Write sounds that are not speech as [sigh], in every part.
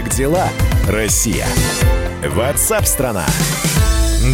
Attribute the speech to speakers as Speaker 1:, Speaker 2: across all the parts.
Speaker 1: Как дела, Россия? Ватсап-страна!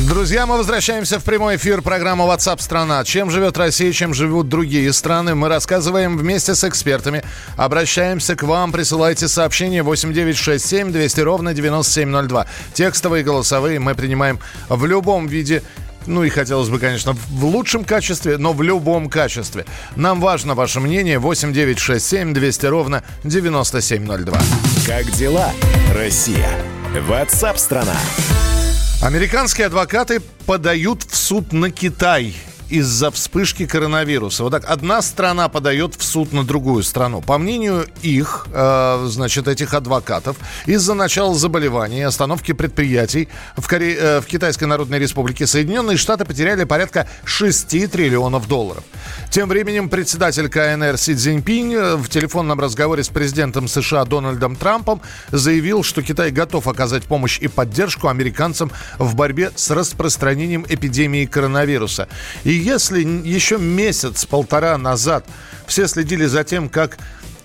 Speaker 2: Друзья, мы возвращаемся в прямой эфир программы WhatsApp страна. Чем живет Россия, чем живут другие страны, мы рассказываем вместе с экспертами. Обращаемся к вам, присылайте сообщения 8967 200 ровно 9702. Текстовые, голосовые мы принимаем в любом виде ну и хотелось бы, конечно, в лучшем качестве, но в любом качестве. Нам важно ваше мнение. 8 9 6 7 200 ровно 9702.
Speaker 1: Как дела, Россия? Ватсап-страна!
Speaker 2: Американские адвокаты подают в суд на Китай из-за вспышки коронавируса. Вот так, одна страна подает в суд на другую страну. По мнению их, э, значит, этих адвокатов, из-за начала заболевания и остановки предприятий в, Коре... э, в Китайской Народной Республике Соединенные Штаты потеряли порядка 6 триллионов долларов. Тем временем председатель КНР Си Цзиньпинь э, в телефонном разговоре с президентом США Дональдом Трампом заявил, что Китай готов оказать помощь и поддержку американцам в борьбе с распространением эпидемии коронавируса. И если еще месяц-полтора назад все следили за тем, как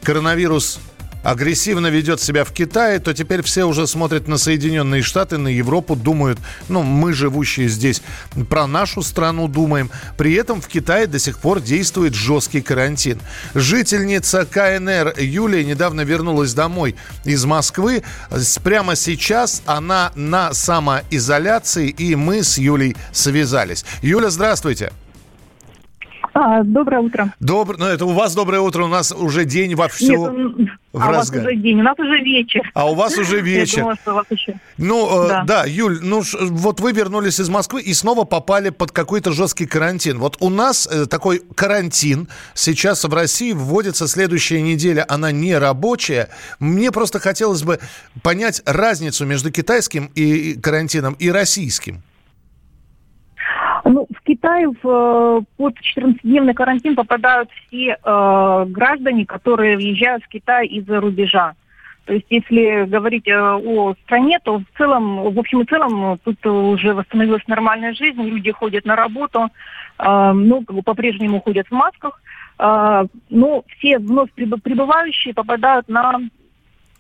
Speaker 2: коронавирус агрессивно ведет себя в Китае, то теперь все уже смотрят на Соединенные Штаты, на Европу, думают, ну, мы, живущие здесь, про нашу страну думаем. При этом в Китае до сих пор действует жесткий карантин. Жительница КНР Юлия недавно вернулась домой из Москвы. Прямо сейчас она на самоизоляции, и мы с Юлей связались. Юля, здравствуйте.
Speaker 3: А, доброе утро.
Speaker 2: Добр... Ну, это у вас доброе утро, у нас уже день вовсю
Speaker 3: Нет, в а разгар. у вас уже день, у нас уже вечер.
Speaker 2: А у вас уже вечер. Я думала, что у вас еще... Ну, э, да. Э, да, Юль, ну вот вы вернулись из Москвы и снова попали под какой-то жесткий карантин. Вот у нас э, такой карантин сейчас в России вводится следующая неделя, она не рабочая. Мне просто хотелось бы понять разницу между китайским и карантином и российским.
Speaker 3: В Китае в, э, под 14-дневный карантин попадают все э, граждане, которые въезжают в Китай из-за рубежа. То есть, если говорить э, о стране, то в целом, в общем и целом, тут уже восстановилась нормальная жизнь, люди ходят на работу, э, ну, по-прежнему ходят в масках, э, но все вновь прибывающие попадают на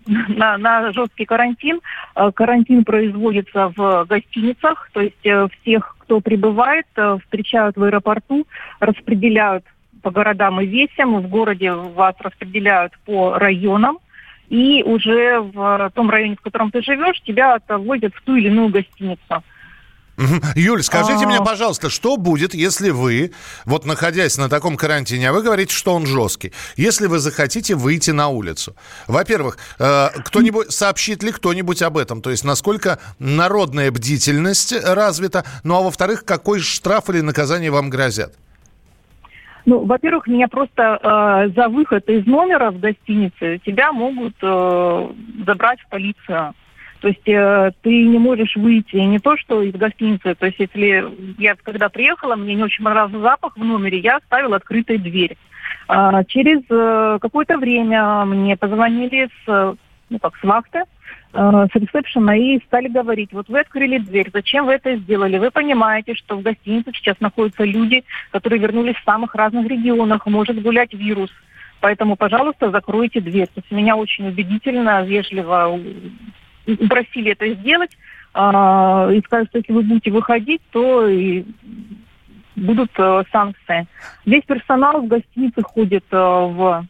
Speaker 3: [laughs] на, на жесткий карантин. Э, карантин производится в гостиницах, то есть э, всех, кто прибывает, э, встречают в аэропорту, распределяют по городам и весям. В городе вас распределяют по районам. И уже в том районе, в котором ты живешь, тебя отвозят в ту или иную гостиницу.
Speaker 2: Юль, скажите мне, а. пожалуйста, что будет, если вы, вот находясь на таком карантине, а вы говорите, что он жесткий, если вы захотите выйти на улицу? Во-первых, э, кто-нибудь сообщит ли кто-нибудь об этом? То есть, насколько народная бдительность развита? Ну, а во-вторых, какой штраф или наказание вам грозят?
Speaker 3: Ну, во-первых, меня просто э, за выход из номера в гостинице тебя могут э, забрать в полицию. То есть э, ты не можешь выйти не то, что из гостиницы. То есть если я когда приехала, мне не очень понравился запах в номере, я оставила открытой дверь. А, через э, какое-то время мне позвонили с, ну как, с вахты, э, с ресепшена и стали говорить, вот вы открыли дверь, зачем вы это сделали? Вы понимаете, что в гостинице сейчас находятся люди, которые вернулись в самых разных регионах, может гулять вирус. Поэтому, пожалуйста, закройте дверь. То есть меня очень убедительно, вежливо упросили это сделать, а, и сказали, что если вы будете выходить, то и будут э, санкции. Весь персонал в гостинице ходит э, в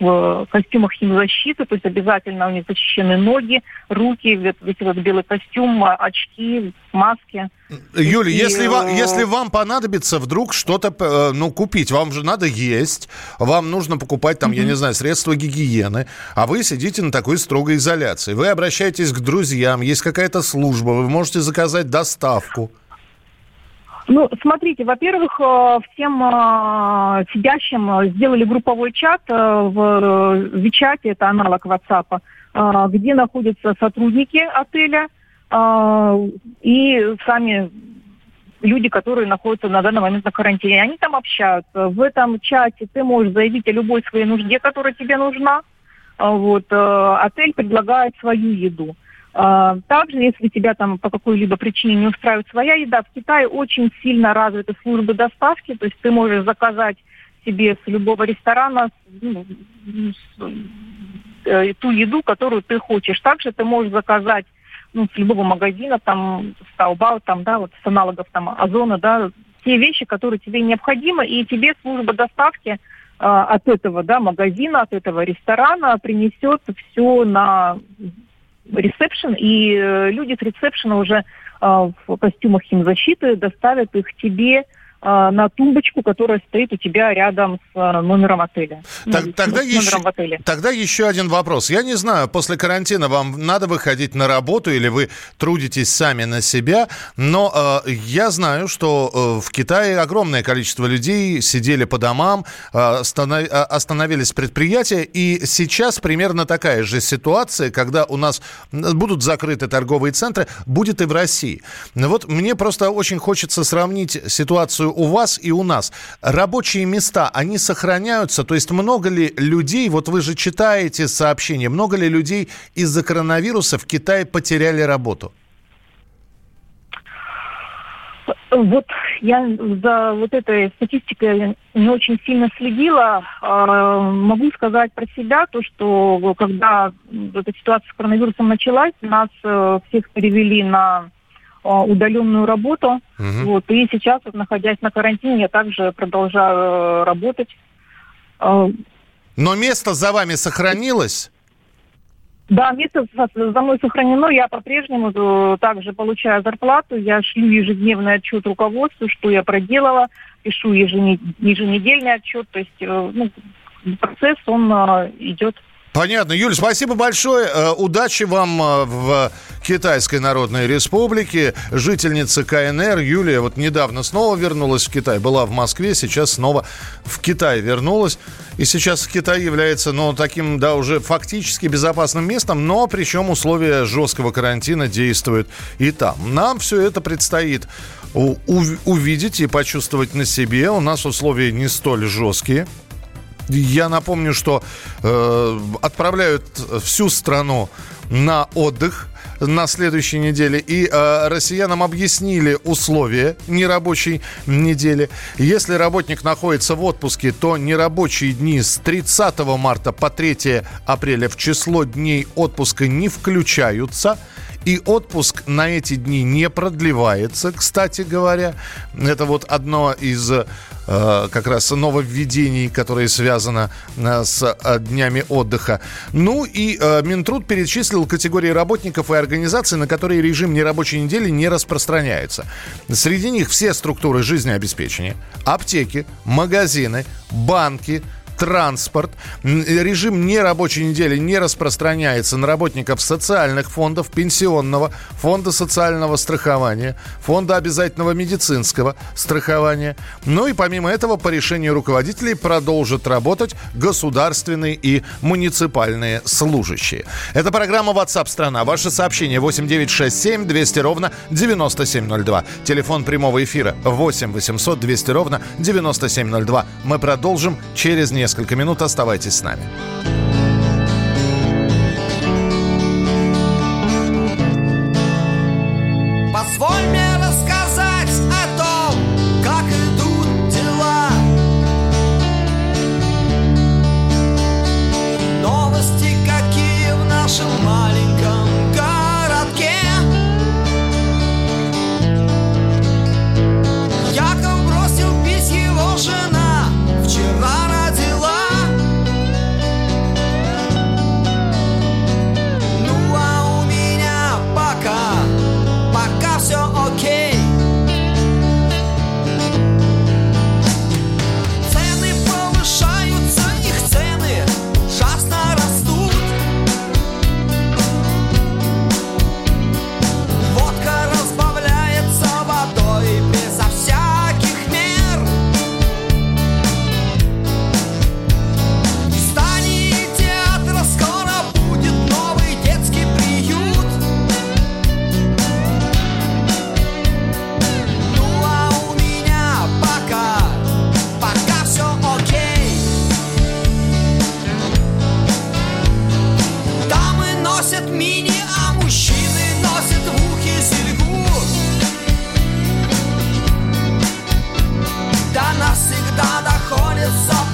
Speaker 3: в костюмах химзащиты, то есть обязательно у них защищены ноги, руки, весь этот белый костюм, очки, маски.
Speaker 2: Юля, и... если, вам, если вам понадобится вдруг что-то э, ну, купить, вам же надо есть, вам нужно покупать там, mm-hmm. я не знаю, средства гигиены, а вы сидите на такой строгой изоляции. Вы обращаетесь к друзьям, есть какая-то служба, вы можете заказать доставку.
Speaker 3: Ну, смотрите, во-первых, э, всем э, сидящим сделали групповой чат э, в Вичате, это аналог WhatsApp, где находятся сотрудники отеля и сами люди, которые находятся на данный момент на карантине. Они там общаются. В этом чате ты можешь заявить о любой своей нужде, которая тебе нужна. Вот. Отель предлагает свою еду. А, также, если тебя там по какой-либо причине не устраивает своя еда, в Китае очень сильно развиты службы доставки, то есть ты можешь заказать себе с любого ресторана ну, э, ту еду, которую ты хочешь. Также ты можешь заказать ну, с любого магазина, там, с Taobao, там, да, вот с аналогов там Озона, да, те вещи, которые тебе необходимы, и тебе служба доставки э, от этого, да, магазина, от этого ресторана принесет все на ресепшн, и э, люди с ресепшена уже э, в костюмах химзащиты доставят их тебе а, на тумбочку, которая стоит у тебя рядом с а, номером отеля.
Speaker 2: Так, ну, тогда, еще, в отеле. тогда еще один вопрос. Я не знаю, после карантина вам надо выходить на работу или вы трудитесь сами на себя, но э, я знаю, что э, в Китае огромное количество людей сидели по домам, э, останов, остановились предприятия, и сейчас примерно такая же ситуация, когда у нас будут закрыты торговые центры, будет и в России. Вот мне просто очень хочется сравнить ситуацию у вас и у нас. Рабочие места, они сохраняются? То есть много ли людей, вот вы же читаете сообщения, много ли людей из-за коронавируса в Китае потеряли работу?
Speaker 3: Вот я за вот этой статистикой не очень сильно следила. А, могу сказать про себя, то, что когда эта ситуация с коронавирусом началась, нас э, всех перевели на удаленную работу. Угу. Вот, и сейчас, вот, находясь на карантине, я также продолжаю э, работать.
Speaker 2: А, Но место за вами сохранилось?
Speaker 3: Да, место за мной сохранено. Я по-прежнему э, также получаю зарплату. Я шлю ежедневный отчет руководству, что я проделала. Пишу еженедельный отчет. То есть э, ну, процесс, он идет
Speaker 2: Понятно. Юль, спасибо большое. Э, удачи вам э, в Китайской Народной Республике. Жительница КНР Юлия вот недавно снова вернулась в Китай. Была в Москве, сейчас снова в Китай вернулась. И сейчас Китай является, ну, таким, да, уже фактически безопасным местом, но причем условия жесткого карантина действуют и там. Нам все это предстоит увидеть и почувствовать на себе. У нас условия не столь жесткие. Я напомню, что э, отправляют всю страну на отдых на следующей неделе. И э, россиянам объяснили условия нерабочей недели. Если работник находится в отпуске, то нерабочие дни с 30 марта по 3 апреля в число дней отпуска не включаются. И отпуск на эти дни не продлевается, кстати говоря. Это вот одно из Э, как раз нововведений, которые связаны э, с э, днями отдыха. Ну и Минтруд перечислил категории работников и организаций, на которые режим нерабочей недели не распространяется. Среди них все структуры жизнеобеспечения, аптеки, магазины, банки, транспорт. Режим нерабочей недели не распространяется на работников социальных фондов, пенсионного, фонда социального страхования, фонда обязательного медицинского страхования. Ну и помимо этого, по решению руководителей продолжат работать государственные и муниципальные служащие. Это программа WhatsApp страна. Ваше сообщение 8967 200 ровно 9702. Телефон прямого эфира 8 800 200 ровно 9702. Мы продолжим через несколько несколько минут. Оставайтесь с нами.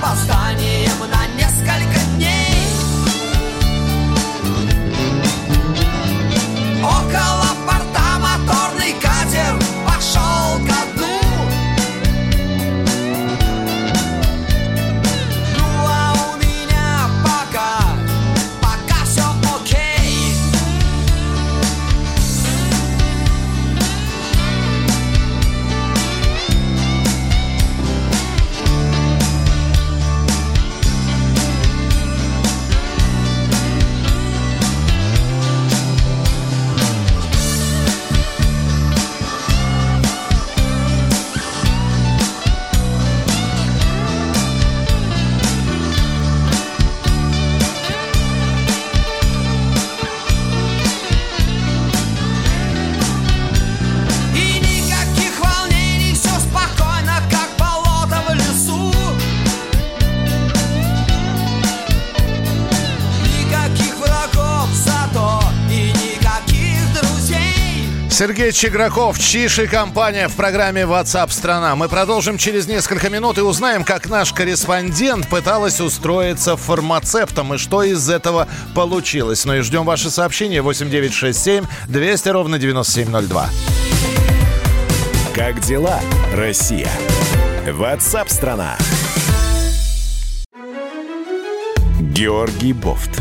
Speaker 2: опозданием на несколько дней. Сергей Чеграков, Чиш и компания в программе WhatsApp страна. Мы продолжим через несколько минут и узнаем, как наш корреспондент пыталась устроиться фармацевтом и что из этого получилось. Ну и ждем ваши сообщения 8967 200 ровно 9702.
Speaker 1: Как дела, Россия? WhatsApp страна. Георгий Бофт.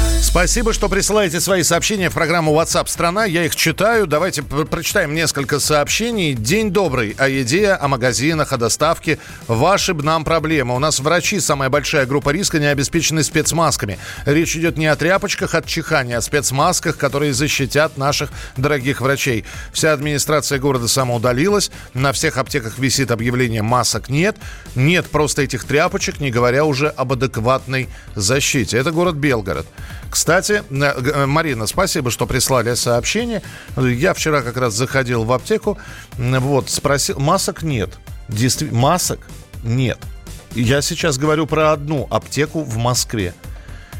Speaker 2: Спасибо, что присылаете свои сообщения в программу WhatsApp страна. Я их читаю. Давайте прочитаем несколько сообщений. День добрый. О еде, о магазинах, о доставке. Ваши б нам проблемы. У нас врачи, самая большая группа риска, не обеспечены спецмасками. Речь идет не о тряпочках от чихания, а о спецмасках, которые защитят наших дорогих врачей. Вся администрация города самоудалилась. На всех аптеках висит объявление «масок нет». Нет просто этих тряпочек, не говоря уже об адекватной защите. Это город Белгород. Кстати, э, э, Марина, спасибо, что прислали сообщение. Я вчера как раз заходил в аптеку, вот, спросил, масок нет. Действительно, масок нет. Я сейчас говорю про одну аптеку в Москве.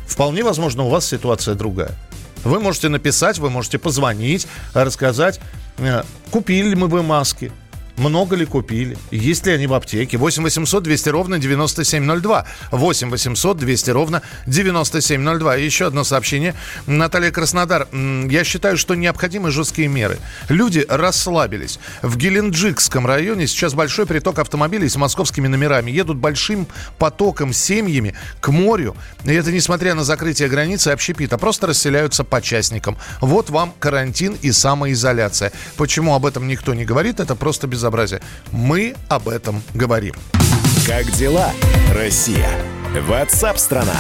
Speaker 2: Вполне возможно, у вас ситуация другая. Вы можете написать, вы можете позвонить, рассказать, э, купили ли мы вы маски, много ли купили? Есть ли они в аптеке? 8 800 200 ровно 9702. 8 800 200 ровно 9702. И еще одно сообщение. Наталья Краснодар. Я считаю, что необходимы жесткие меры. Люди расслабились. В Геленджикском районе сейчас большой приток автомобилей с московскими номерами. Едут большим потоком семьями к морю. И это несмотря на закрытие границы общепита. Просто расселяются по частникам. Вот вам карантин и самоизоляция. Почему об этом никто не говорит? Это просто без безобразие. Мы об этом говорим.
Speaker 1: Как дела, Россия? Ватсап-страна!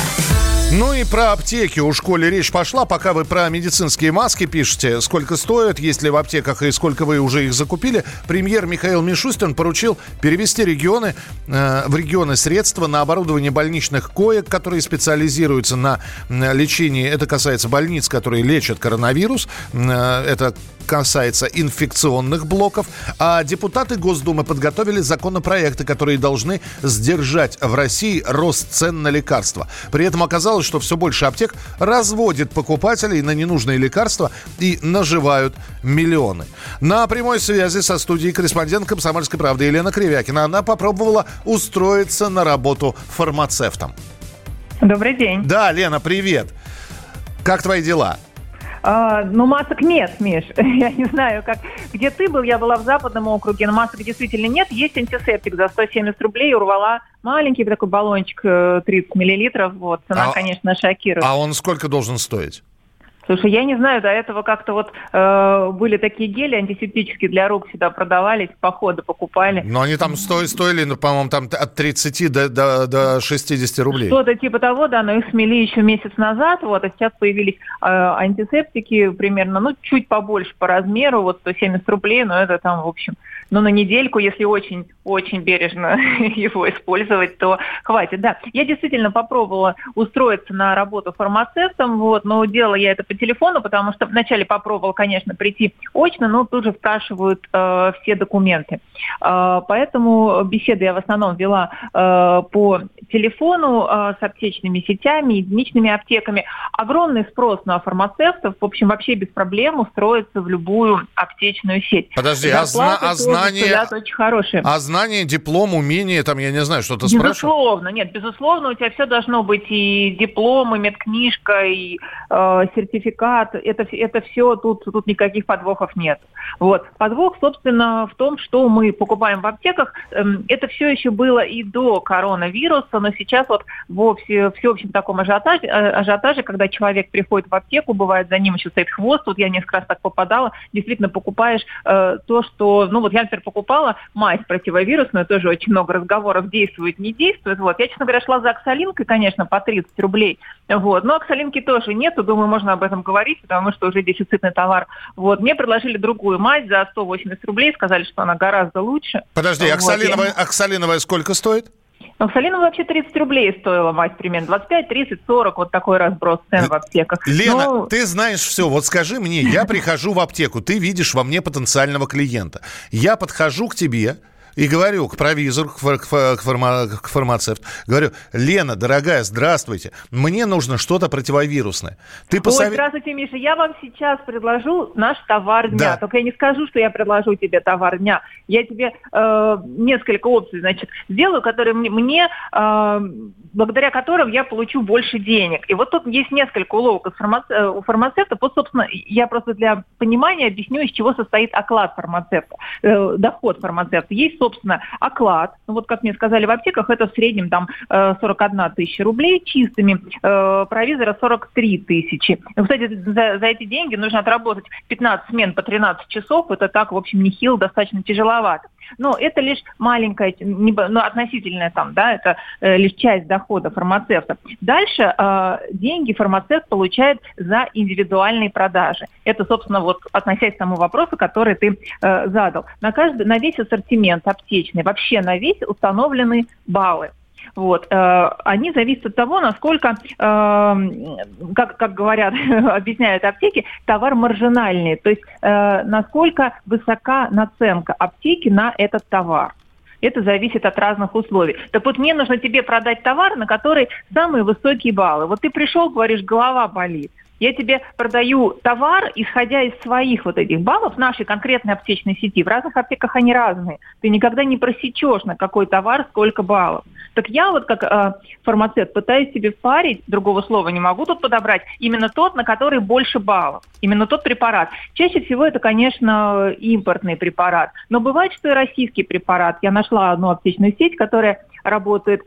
Speaker 2: Ну и про аптеки у школе речь пошла. Пока вы про медицинские маски пишете, сколько стоят, есть ли в аптеках и сколько вы уже их закупили, премьер Михаил Мишустин поручил перевести регионы, э, в регионы средства на оборудование больничных коек, которые специализируются на лечении. Это касается больниц, которые лечат коронавирус. Э, это касается инфекционных блоков, а депутаты Госдумы подготовили законопроекты, которые должны сдержать в России рост цен на лекарства. При этом оказалось, что все больше аптек разводит покупателей на ненужные лекарства и наживают миллионы. На прямой связи со студией корреспондент «Комсомольской правды» Елена Кривякина. Она попробовала устроиться на работу фармацевтом.
Speaker 4: Добрый день.
Speaker 2: Да, Лена, привет. Как твои дела?
Speaker 4: А, ну, масок нет, Миш. [laughs] Я не знаю, как где ты был, я была в Западном округе, но масок действительно нет. Есть антисептик за 170 рублей, урвала маленький такой баллончик 30 э, миллилитров. Вот, цена, а, конечно, шокирует.
Speaker 2: А он сколько должен стоить?
Speaker 4: Слушай, я не знаю, до этого как-то вот э, были такие гели антисептические для рук всегда продавались, походы покупали.
Speaker 2: Но они там стоили, стоили ну, по-моему, там от 30 до, до, до 60 рублей.
Speaker 4: Что-то типа того, да, но их смели еще месяц назад, вот, а сейчас появились э, антисептики примерно, ну, чуть побольше по размеру, вот 170 рублей, но это там, в общем, ну, на недельку, если очень-очень бережно [laughs] его использовать, то хватит. Да, я действительно попробовала устроиться на работу фармацевтом, вот, но делала я это по телефону, потому что вначале попробовала, конечно, прийти очно, но тут же спрашивают э, все документы. Э, поэтому беседы я в основном вела э, по телефону э, с аптечными сетями, единичными аптеками. Огромный спрос на фармацевтов, в общем, вообще без проблем устроиться в любую аптечную сеть.
Speaker 2: Подожди, а, зна- а знание... очень хорошие. А знание, диплом, умение, там, я не знаю, что-то
Speaker 4: спрашивают? Безусловно, нет, безусловно, у тебя все должно быть и диплом, и медкнижка, и э, сертификат. Это, это все, тут, тут никаких подвохов нет. Вот. Подвох, собственно, в том, что мы покупаем в аптеках. Эм, это все еще было и до коронавируса, но сейчас вот во все, всеобщем таком ажиотаже, э, ажиотаже, когда человек приходит в аптеку, бывает за ним еще стоит хвост, вот я несколько раз так попадала, действительно покупаешь э, то, что, ну вот я, например, покупала мазь противовирусную, тоже очень много разговоров, действует, не действует. Вот. Я, честно говоря, шла за оксалинкой, конечно, по 30 рублей, Вот. Но оксалинки тоже нету, думаю, можно об этом говорить, потому что уже дефицитный товар. Вот. Мне предложили другую мазь за 180 рублей, сказали, что она гораздо лучше.
Speaker 2: Подожди, вот. оксалиновая, оксалиновая сколько стоит?
Speaker 4: Оксалиновая вообще 30 рублей стоила мазь примерно. 25, 30, 40, вот такой разброс цен в аптеках.
Speaker 2: Лена, Но... ты знаешь все. Вот скажи мне, я прихожу в аптеку, ты видишь во мне потенциального клиента. Я подхожу к тебе, и говорю к провизору, к, к, фарма, к фармацевту, говорю, Лена, дорогая, здравствуйте, мне нужно что-то противовирусное.
Speaker 4: Ты посов... Ой, здравствуйте, Миша, я вам сейчас предложу наш товар дня. Да. Только я не скажу, что я предложу тебе товар дня. Я тебе э, несколько опций, значит, сделаю, которые мне, мне э, благодаря которым я получу больше денег. И вот тут есть несколько уловок э, у фармацевта. Вот, собственно, я просто для понимания объясню, из чего состоит оклад фармацевта, э, доход фармацевта. Есть собственно, оклад. Ну, вот, как мне сказали в аптеках, это в среднем там 41 э, тысяча рублей чистыми, э, провизора 43 тысячи. И, кстати, за, за эти деньги нужно отработать 15 смен по 13 часов. Это так, в общем, нехило, достаточно тяжеловато. Но это лишь маленькая, ну, относительная там, да, это э, лишь часть дохода фармацевта. Дальше э, деньги фармацевт получает за индивидуальные продажи. Это, собственно, вот относясь к тому вопросу, который ты э, задал. На, каждый, на весь ассортимент аптечный, вообще на весь установлены баллы. Вот. Э, они зависят от того, насколько, э, как, как говорят, [laughs] объясняют аптеки, товар маржинальный, то есть э, насколько высока наценка аптеки на этот товар. Это зависит от разных условий. Так вот, мне нужно тебе продать товар, на который самые высокие баллы. Вот ты пришел, говоришь, голова болит. Я тебе продаю товар, исходя из своих вот этих баллов нашей конкретной аптечной сети. В разных аптеках они разные. Ты никогда не просечешь, на какой товар сколько баллов. Так я вот как э, фармацевт пытаюсь себе впарить, другого слова не могу тут подобрать, именно тот, на который больше баллов, именно тот препарат. Чаще всего это, конечно, импортный препарат, но бывает, что и российский препарат. Я нашла одну аптечную сеть, которая работает,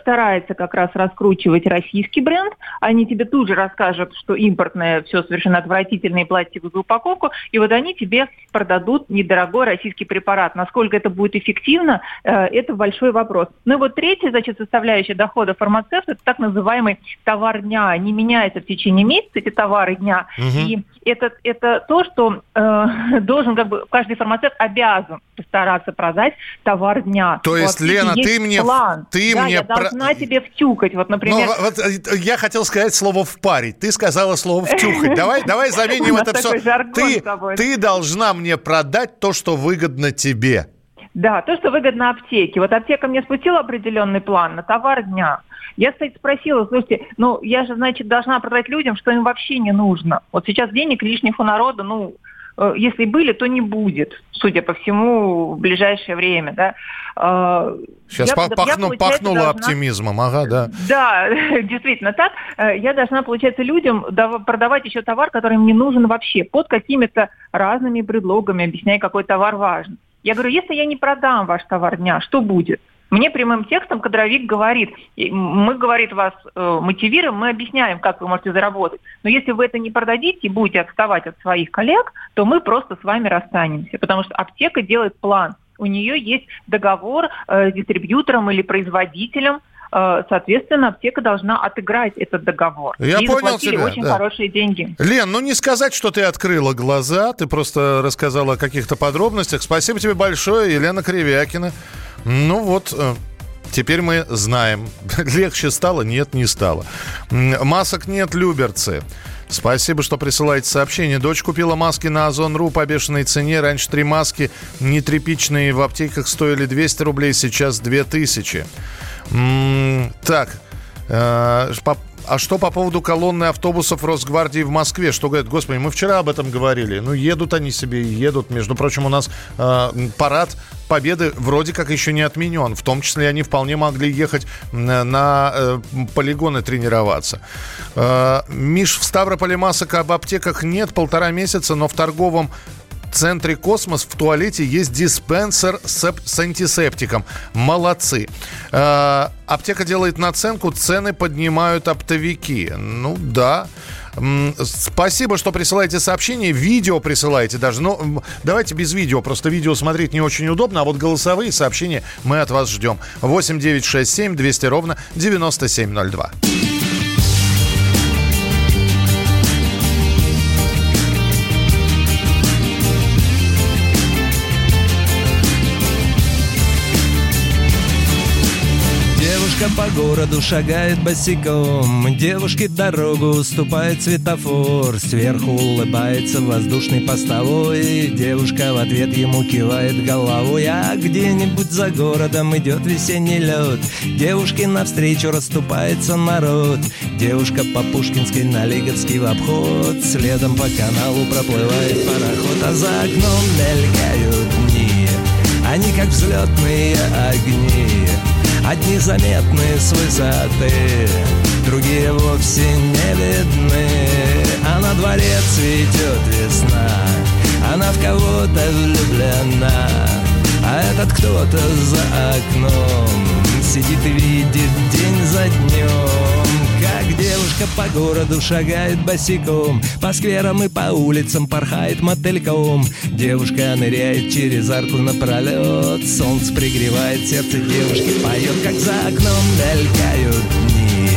Speaker 4: старается как раз раскручивать российский бренд. Они тебе тут же расскажут, что импортное все совершенно отвратительное, пластиковую упаковку, и вот они тебе продадут недорогой российский препарат. Насколько это будет эффективно, э, это большой вопрос. Ну и вот третья, значит, составляющая дохода фармацевта, это так называемый товар дня. Они меняются в течение месяца, эти товары дня. Угу. И это, это то, что э, [laughs] должен, как бы, каждый фармацевт обязан постараться продать товар дня.
Speaker 2: То есть, вот, Лена, ты мне
Speaker 4: план. Ты да, мне я про... должна тебе втюкать. Вот, например... Ну, вот,
Speaker 2: э, я хотел сказать слово «впарить». Ты сказала слово «втюхать». [laughs] Давай, давай заменим это все. Ты, ты должна мне продать то, что выгодно тебе.
Speaker 4: Да, то, что выгодно аптеке. Вот аптека мне спустила определенный план на товар дня. Я, кстати, спросила, слушайте, ну я же, значит, должна продать людям, что им вообще не нужно. Вот сейчас денег лишних у народа, ну, Э, если были, то не будет, судя по всему, в ближайшее время. Да.
Speaker 2: Э, Сейчас я, пахну, я, пахнуло должна... оптимизмом, ага, да.
Speaker 4: Да, [laughs] действительно так. Э, я должна, получается, людям продавать еще товар, который им не нужен вообще, под какими-то разными предлогами, объясняя, какой товар важен. Я говорю, если я не продам ваш товар дня, что будет? Мне прямым текстом кадровик говорит, мы, говорит, вас э, мотивируем, мы объясняем, как вы можете заработать. Но если вы это не продадите и будете отставать от своих коллег, то мы просто с вами расстанемся. Потому что аптека делает план. У нее есть договор э, с дистрибьютором или производителем, соответственно, аптека должна отыграть этот договор.
Speaker 2: Я и понял тебя.
Speaker 4: очень да. хорошие деньги.
Speaker 2: Лен, ну не сказать, что ты открыла глаза, ты просто рассказала о каких-то подробностях. Спасибо тебе большое, Елена Кривякина. Ну вот, э, теперь мы знаем. [laughs] Легче стало? Нет, не стало. Масок нет, люберцы. Спасибо, что присылаете сообщение. Дочь купила маски на Озон.ру по бешеной цене. Раньше три маски нетряпичные в аптеках стоили 200 рублей, сейчас 2000. Так, э, а что по поводу колонны автобусов Росгвардии в Москве? Что говорят, господи, мы вчера об этом говорили. Ну, едут они себе и едут. Между прочим, у нас э, парад Победы вроде как еще не отменен. В том числе они вполне могли ехать на э, полигоны тренироваться. Э, Миш, в Ставрополе масок об аптеках нет полтора месяца, но в торговом центре «Космос» в туалете есть диспенсер с, антисептиком. Молодцы. Э, аптека делает наценку, цены поднимают оптовики. Ну да. Спасибо, что присылаете сообщения. Видео присылаете даже. Ну, давайте без видео. Просто видео смотреть не очень удобно. А вот голосовые сообщения мы от вас ждем. 8 9 6 7 200 ровно 9702.
Speaker 5: По городу шагает босиком. Девушке дорогу уступает светофор. Сверху улыбается воздушный постовой Девушка в ответ ему кивает головой. А где-нибудь за городом идет весенний лед. Девушке навстречу расступается народ. Девушка по Пушкинской на Лиговский в обход. Следом по каналу проплывает пароход. А за окном мелькают дни. Они как взлетные огни Одни заметны с высоты Другие вовсе не видны. А на дворе цветет весна Она в кого-то влюблена. А этот кто-то за окном Сидит и видит день за днем Как девушка по городу шагает босиком По скверам и по улицам порхает мотыльком Девушка ныряет через арку напролет Солнце пригревает сердце девушки Поет, как за окном мелькают дни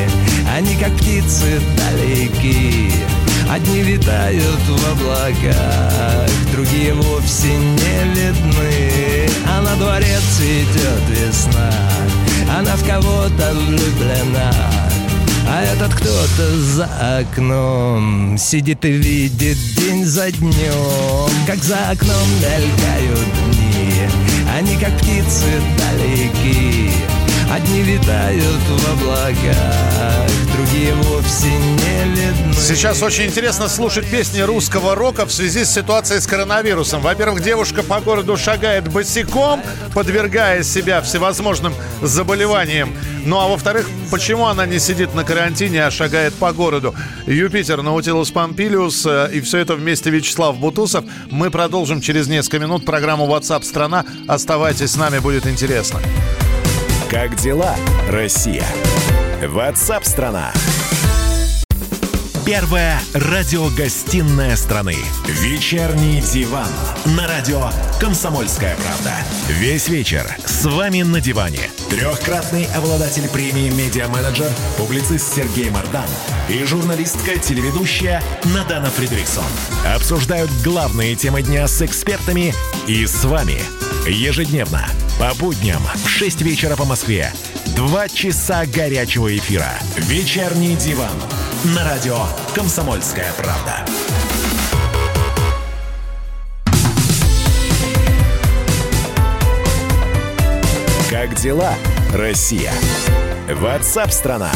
Speaker 5: Они как птицы далеки Одни витают в облаках, другие вовсе не видны. А на дворе цветет весна, она в кого-то влюблена. А этот кто-то за окном Сидит и видит день за днем. Как за окном мелькают дни Они как птицы далеки Одни витают в облаках Другие вовсе не видны
Speaker 2: Сейчас очень интересно слушать песни русского рока в связи с ситуацией с коронавирусом. Во-первых, девушка по городу шагает босиком, подвергая себя всевозможным заболеваниям. Ну а во-вторых, почему она не сидит на карантине, а шагает по городу? Юпитер, Наутилус Помпилиус э, и все это вместе Вячеслав Бутусов. Мы продолжим через несколько минут программу WhatsApp страна. Оставайтесь с нами, будет интересно.
Speaker 1: Как дела, Россия? Ватсап-страна! Первая радиогостинная страны. Вечерний диван. На радио «Комсомольская правда». Весь вечер с вами на диване. Трехкратный обладатель премии «Медиа-менеджер», публицист Сергей Мардан и журналистка-телеведущая Надана Фридриксон. Обсуждают главные темы дня с экспертами и с вами. Ежедневно, по будням в 6 вечера по Москве. Два часа горячего эфира. Вечерний диван. На радио «Комсомольская правда». Как дела, Россия? Ватсап-страна!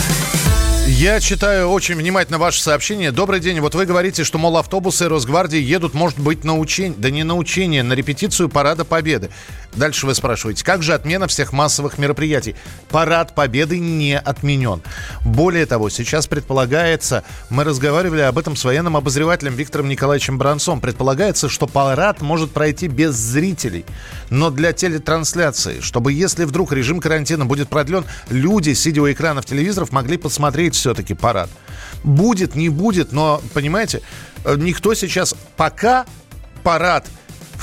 Speaker 2: Я читаю очень внимательно ваше сообщение. Добрый день. Вот вы говорите, что, мол, автобусы Росгвардии едут, может быть, на учение. Да не на учение, на репетицию Парада Победы. Дальше вы спрашиваете, как же отмена всех массовых мероприятий? Парад Победы не отменен. Более того, сейчас предполагается, мы разговаривали об этом с военным обозревателем Виктором Николаевичем Бранцом, предполагается, что парад может пройти без зрителей, но для телетрансляции, чтобы если вдруг режим карантина будет продлен, люди, сидя у экранов телевизоров, могли посмотреть все-таки парад. Будет, не будет, но, понимаете, э, никто сейчас пока парад –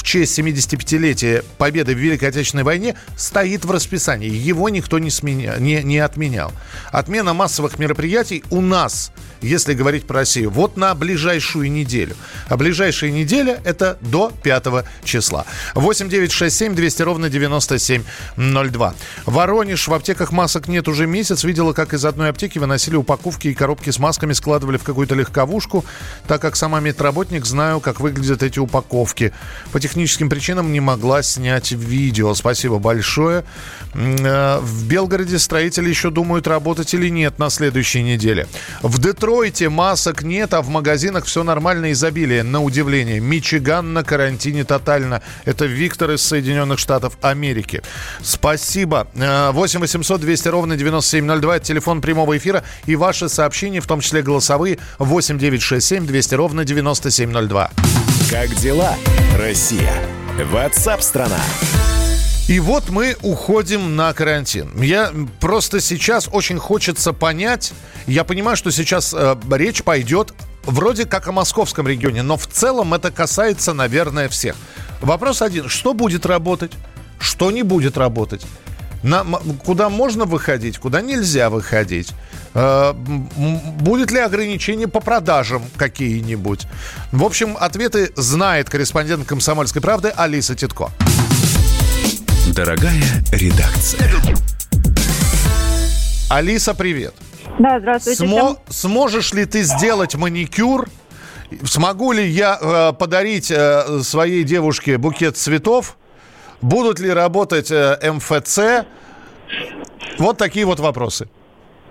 Speaker 2: честь 75-летия победы в Великой Отечественной войне стоит в расписании. Его никто не, сменя, не, не отменял. Отмена массовых мероприятий у нас, если говорить про Россию, вот на ближайшую неделю. А ближайшая неделя это до 5 числа. 8 9 6 7 200 ровно 9702. Воронеж. В аптеках масок нет уже месяц. Видела, как из одной аптеки выносили упаковки и коробки с масками, складывали в какую-то легковушку. Так как сама медработник, знаю, как выглядят эти упаковки. По техническим причинам не могла снять видео. Спасибо большое. Э, в Белгороде строители еще думают, работать или нет на следующей неделе. В Детройте масок нет, а в магазинах все нормально, изобилие. На удивление. Мичиган на карантине тотально. Это Виктор из Соединенных Штатов Америки. Спасибо. 8 800 200 ровно 9702. Это телефон прямого эфира. И ваши сообщения, в том числе голосовые, 8 967 200 ровно 9702.
Speaker 1: Как дела, Россия? Ватсап-страна!
Speaker 2: И вот мы уходим на карантин. Я просто сейчас очень хочется понять, я понимаю, что сейчас э, речь пойдет вроде как о московском регионе, но в целом это касается, наверное, всех. Вопрос один, что будет работать, что не будет работать? На, куда можно выходить, куда нельзя выходить. Э, будет ли ограничение по продажам какие-нибудь? В общем, ответы знает корреспондент «Комсомольской правды» Алиса Титко.
Speaker 1: Дорогая редакция.
Speaker 2: Алиса, привет.
Speaker 6: Да, здравствуйте.
Speaker 2: Смо- сможешь ли ты сделать маникюр? Смогу ли я э, подарить э, своей девушке букет цветов? Будут ли работать э, МФЦ? Вот такие вот вопросы.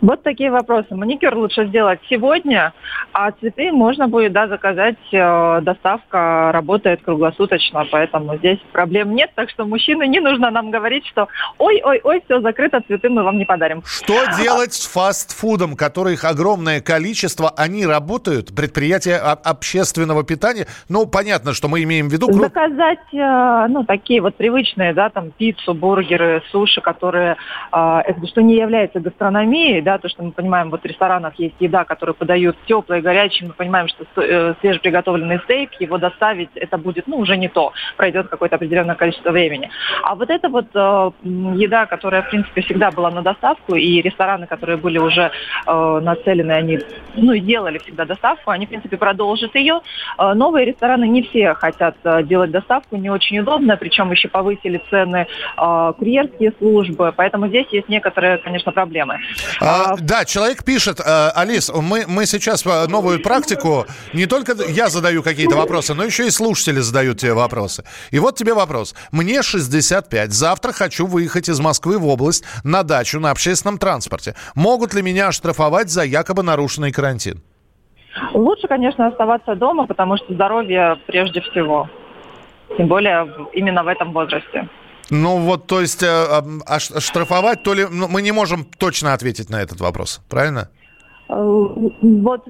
Speaker 6: Вот такие вопросы. Маникюр лучше сделать сегодня, а цветы можно будет да, заказать. Э, доставка работает круглосуточно, поэтому здесь проблем нет. Так что мужчины не нужно нам говорить, что ой-ой-ой, все закрыто, цветы мы вам не подарим.
Speaker 2: Что делать с фастфудом, которых огромное количество? Они работают, предприятия общественного питания. Ну, понятно, что мы имеем в виду... круп-
Speaker 6: Заказать, э, ну, такие вот привычные, да, там, пиццу, бургеры, суши, которые, э, это что не является гастрономией, да, то, что мы понимаем, вот в ресторанах есть еда, которую подают теплой, горячей, мы понимаем, что э, свежеприготовленный стейк, его доставить, это будет, ну, уже не то, пройдет какое-то определенное количество времени. А вот это вот э, еда, которая, в принципе, всегда была на доставку, и рестораны, которые были уже э, нацелены, они, ну, и делали всегда доставку, они, в принципе, продолжат ее. Э, Новые рестораны не все хотят э, делать доставку, не очень удобно, причем еще повысили цены э, курьерские службы, поэтому здесь есть некоторые, конечно, проблемы.
Speaker 2: А, да, человек пишет, э, Алис, мы, мы сейчас э, новую практику, не только я задаю какие-то вопросы, но еще и слушатели задают тебе вопросы. И вот тебе вопрос. Мне 65, завтра хочу выехать из Москвы в область на дачу на общественном транспорте. Могут ли меня оштрафовать за якобы нарушенный карантин?
Speaker 6: Лучше, конечно, оставаться дома, потому что здоровье прежде всего. Тем более именно в этом возрасте.
Speaker 2: Ну вот, то есть, э, а, а штрафовать, то ли... ну, мы не можем точно ответить на этот вопрос, правильно?
Speaker 6: Э, Вот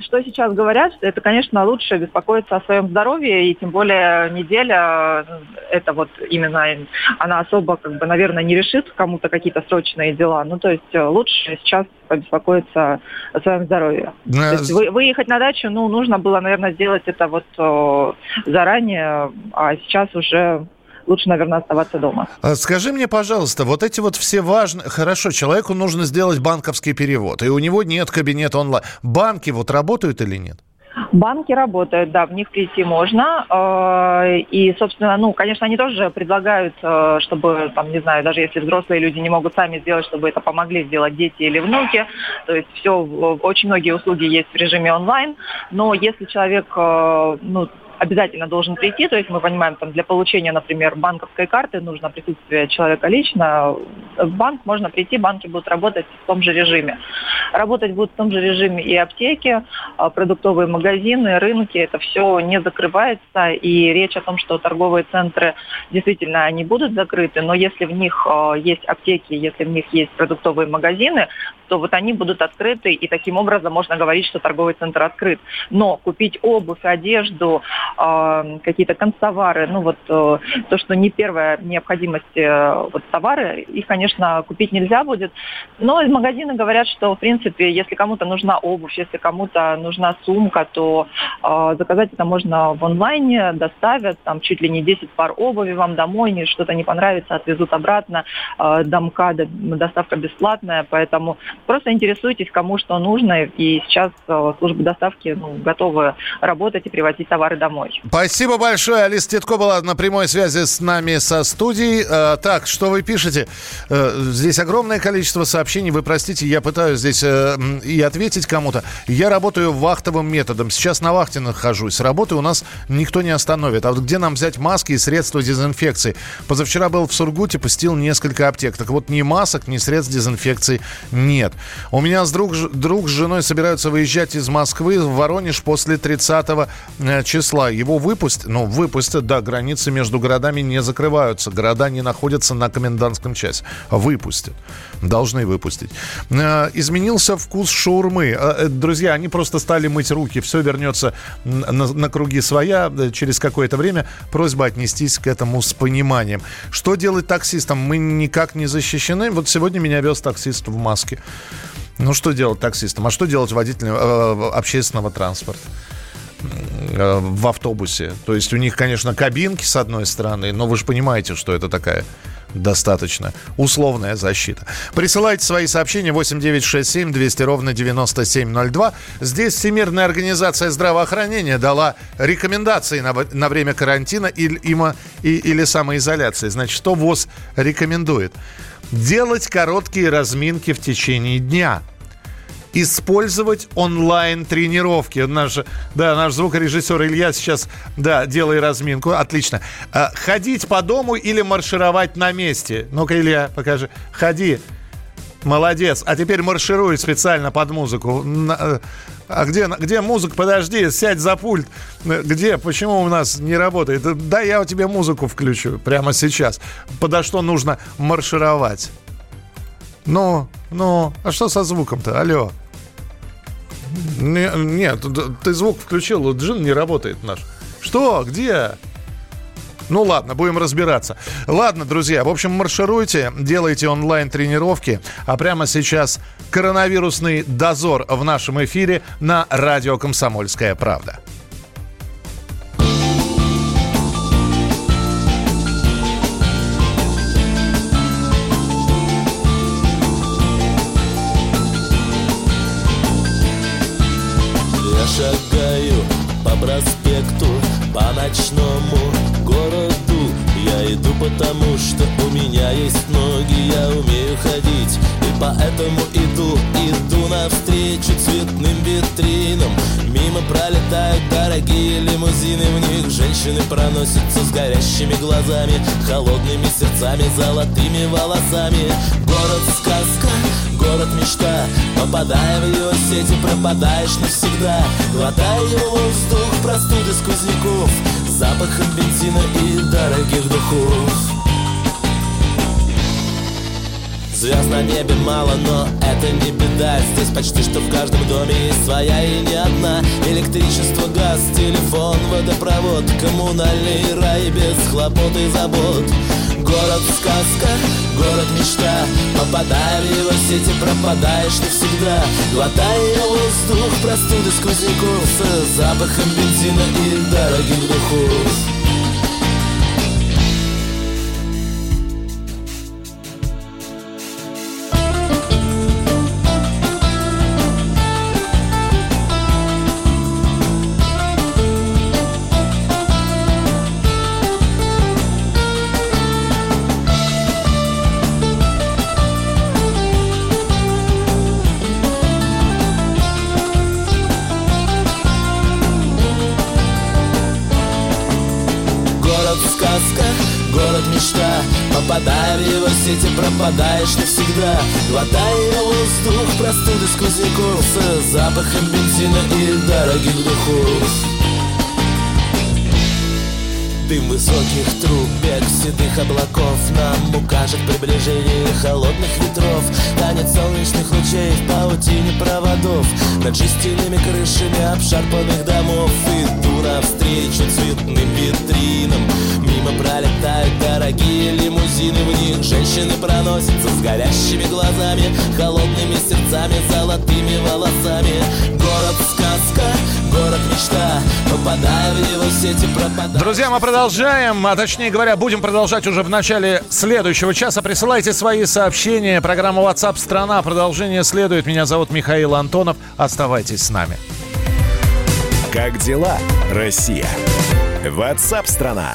Speaker 6: что сейчас говорят, это, конечно, лучше беспокоиться о своем здоровье, и тем более неделя, э, это вот именно, она особо, как бы, наверное, не решит кому-то какие-то срочные дела. Ну, то есть лучше сейчас побеспокоиться о своем здоровье.
Speaker 2: Э,
Speaker 6: То есть вы- выехать на дачу, ну, нужно было, наверное, сделать это вот э, заранее, а сейчас уже лучше, наверное, оставаться дома.
Speaker 2: А Скажи мне, пожалуйста, вот эти вот все важные... Хорошо, человеку нужно сделать банковский перевод, и у него нет кабинета онлайн. Банки вот работают или нет?
Speaker 6: Банки работают, да, в них прийти можно. э, И, собственно, ну, конечно, они тоже предлагают, э, чтобы, там, не знаю, даже если взрослые люди не могут сами сделать, чтобы это помогли сделать дети или внуки. То есть все, очень многие услуги есть в режиме онлайн. Но если человек, ну, обязательно должен прийти, то есть мы понимаем, там, для получения, например, банковской карты нужно присутствие человека лично. В банк можно прийти, банки будут работать в том же режиме. Работать будут в том же режиме и аптеки, а, продуктовые магазины, рынки, это все не закрывается, и речь о том, что торговые центры действительно они будут закрыты, но если в них э, есть аптеки, если в них есть продуктовые магазины, то вот они будут открыты, и таким образом можно говорить, что торговый центр открыт. Но купить обувь, одежду, какие-то констовары, ну вот э, то, что не первая необходимость э, вот товары, их, конечно, купить нельзя будет. Но из магазина говорят, что, в принципе, если кому-то нужна обувь, если кому-то нужна сумка, то э, заказать это можно в онлайне, доставят, там чуть ли не 10 пар обуви вам домой, не- что-то не понравится, отвезут обратно, э, до доставка бесплатная, поэтому просто интересуйтесь, кому что нужно, и сейчас э, службы доставки ну, готовы работать и привозить товары домой.
Speaker 2: Спасибо большое. Алиса Титко была на прямой связи с нами со студией. Э, так, что вы пишете? Э, здесь огромное количество сообщений. Вы простите, я пытаюсь здесь э, и ответить кому-то. Я работаю вахтовым методом. Сейчас на вахте нахожусь. Работы у нас никто не остановит. А вот где нам взять маски и средства дезинфекции? Позавчера был в Сургуте, посетил несколько аптек. Так вот, ни масок, ни средств дезинфекции нет. У меня с друг, друг с женой собираются выезжать из Москвы в Воронеж после 30 э, числа. Его выпустят, ну, выпустят, да, границы между городами не закрываются. Города не находятся на комендантском часе. Выпустят. Должны выпустить. Э, Изменился вкус шаурмы. Э, э, Друзья, они просто стали мыть руки. Все вернется на, на круги своя через какое-то время. Просьба отнестись к этому с пониманием. Что делать таксистам? Мы никак не защищены. Вот сегодня меня вез таксист в маске. Ну, что делать таксистам? А что делать водителям э, общественного транспорта? Э, в автобусе. То есть у них, конечно, кабинки с одной стороны, но вы же понимаете, что это такая достаточно условная защита. Присылайте свои сообщения 8967 200 ровно 9702. Здесь Всемирная организация здравоохранения дала рекомендации на, на время карантина или, има- и- или самоизоляции. Значит, что ВОЗ рекомендует? Делать короткие разминки в течение дня – использовать онлайн-тренировки. Наш, да, наш звукорежиссер Илья сейчас, да, делай разминку. Отлично. А, ходить по дому или маршировать на месте? Ну-ка, Илья, покажи. Ходи. Молодец. А теперь маршируй специально под музыку. Э, а где, где музыка? Подожди, сядь за пульт. Где? Почему у нас не работает? Да я у тебя музыку включу прямо сейчас. Подо что нужно маршировать? Ну, ну, а что со звуком-то? Алло. Не, нет, ты звук включил, джин не работает наш. Что? Где? Ну ладно, будем разбираться. Ладно, друзья, в общем, маршируйте, делайте онлайн-тренировки. А прямо сейчас коронавирусный дозор в нашем эфире на радио «Комсомольская правда».
Speaker 7: По ночному городу. Я иду потому, что у меня есть ноги, я умею ходить. И поэтому иду, иду навстречу цветным витринам. Мимо пролетают дорогие лимузины В них женщины проносятся с горящими глазами Холодными сердцами, золотыми волосами. Город-сказка город мечта. Попадая в его сети, пропадаешь навсегда. Глотая его воздух, простуды сквозняков Запахом бензина и дорогих духов. Звезд на небе мало, но это не беда. Здесь почти что в каждом доме есть своя и не одна. Электричество, газ, телефон, водопровод Коммунальный рай без хлопот и забот. Город сказка, город мечта. Попадая в его сети, пропадаешь навсегда. Глотая воздух, простуды сквозняков С запахом бензина и дорогих духов сквозняков С запахом бензина и дорогих духов. Дым высоких труб, бег седых облаков Нам укажет приближение холодных ветров. Танец солнечных лучей в паутине проводов. Над жестяными крышами обшарпанных домов. Иду навстречу цветным витринам. Мимо пролетают женщины проносятся с горящими глазами Холодными сердцами, золотыми волосами Город-сказка, город мечта Попадая в его сети, пропадая
Speaker 2: Друзья, мы продолжаем, а точнее говоря, будем продолжать уже в начале следующего часа. Присылайте свои сообщения. Программа WhatsApp страна. Продолжение следует. Меня зовут Михаил Антонов. Оставайтесь с нами.
Speaker 1: Как дела, Россия? WhatsApp страна.